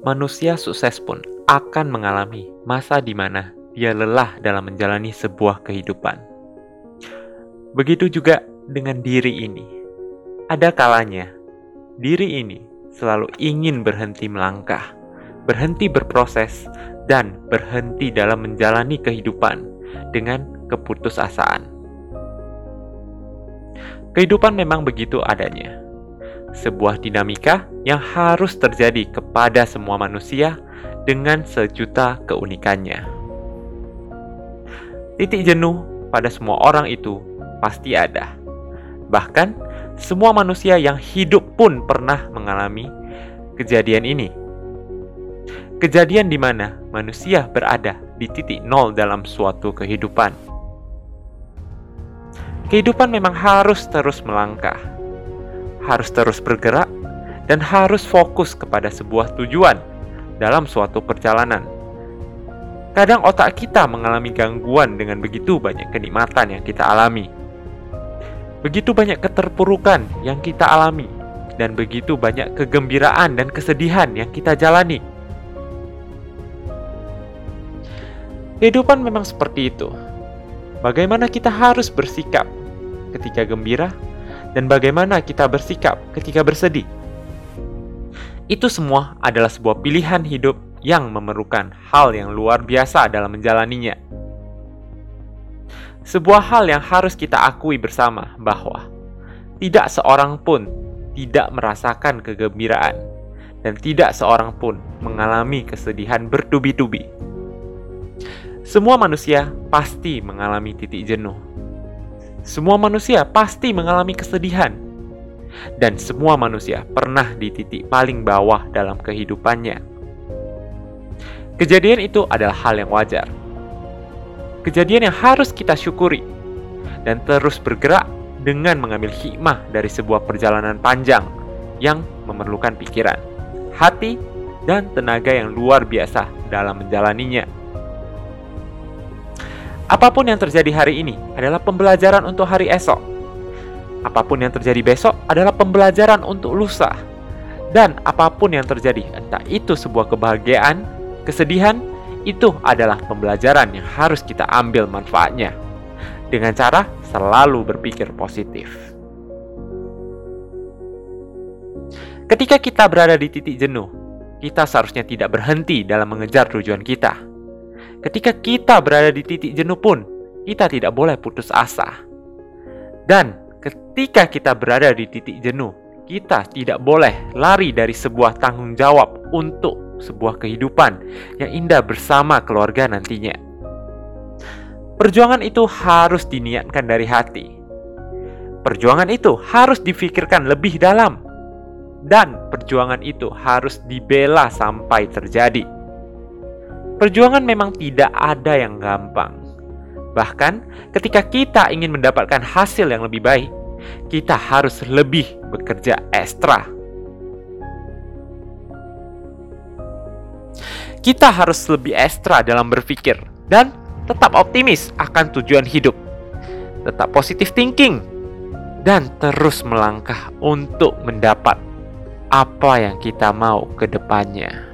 manusia sukses pun akan mengalami masa di mana dia lelah dalam menjalani sebuah kehidupan. Begitu juga dengan diri ini. Ada kalanya diri ini selalu ingin berhenti melangkah, berhenti berproses, dan berhenti dalam menjalani kehidupan dengan keputusasaan. Kehidupan memang begitu adanya. Sebuah dinamika yang harus terjadi kepada semua manusia dengan sejuta keunikannya. Titik jenuh pada semua orang itu pasti ada. Bahkan, semua manusia yang hidup pun pernah mengalami kejadian ini. Kejadian di mana manusia berada di titik nol dalam suatu kehidupan Kehidupan memang harus terus melangkah, harus terus bergerak, dan harus fokus kepada sebuah tujuan dalam suatu perjalanan. Kadang otak kita mengalami gangguan dengan begitu banyak kenikmatan yang kita alami. Begitu banyak keterpurukan yang kita alami dan begitu banyak kegembiraan dan kesedihan yang kita jalani. Kehidupan memang seperti itu. Bagaimana kita harus bersikap ketika gembira, dan bagaimana kita bersikap ketika bersedih. Itu semua adalah sebuah pilihan hidup yang memerlukan hal yang luar biasa dalam menjalaninya. Sebuah hal yang harus kita akui bersama bahwa tidak seorang pun tidak merasakan kegembiraan dan tidak seorang pun mengalami kesedihan bertubi-tubi. Semua manusia pasti mengalami titik jenuh semua manusia pasti mengalami kesedihan, dan semua manusia pernah di titik paling bawah dalam kehidupannya. Kejadian itu adalah hal yang wajar, kejadian yang harus kita syukuri, dan terus bergerak dengan mengambil hikmah dari sebuah perjalanan panjang yang memerlukan pikiran, hati, dan tenaga yang luar biasa dalam menjalaninya. Apa pun yang terjadi hari ini adalah pembelajaran untuk hari esok. Apa pun yang terjadi besok adalah pembelajaran untuk lusa. Dan apa pun yang terjadi, entah itu sebuah kebahagiaan, kesedihan, itu adalah pembelajaran yang harus kita ambil manfaatnya. Dengan cara selalu berpikir positif. Ketika kita berada di titik jenuh, kita seharusnya tidak berhenti dalam mengejar tujuan kita Ketika kita berada di titik jenuh pun, kita tidak boleh putus asa. Dan ketika kita berada di titik jenuh, kita tidak boleh lari dari sebuah tanggung jawab untuk sebuah kehidupan yang indah bersama keluarga nantinya. Perjuangan itu harus diniatkan dari hati. Perjuangan itu harus difikirkan lebih dalam, dan perjuangan itu harus dibela sampai terjadi. Perjuangan memang tidak ada yang gampang. Bahkan, ketika kita ingin mendapatkan hasil yang lebih baik, kita harus lebih bekerja ekstra. Kita harus lebih ekstra dalam berpikir dan tetap optimis akan tujuan hidup. Tetap positif thinking dan terus melangkah untuk mendapat apa yang kita mau ke depannya.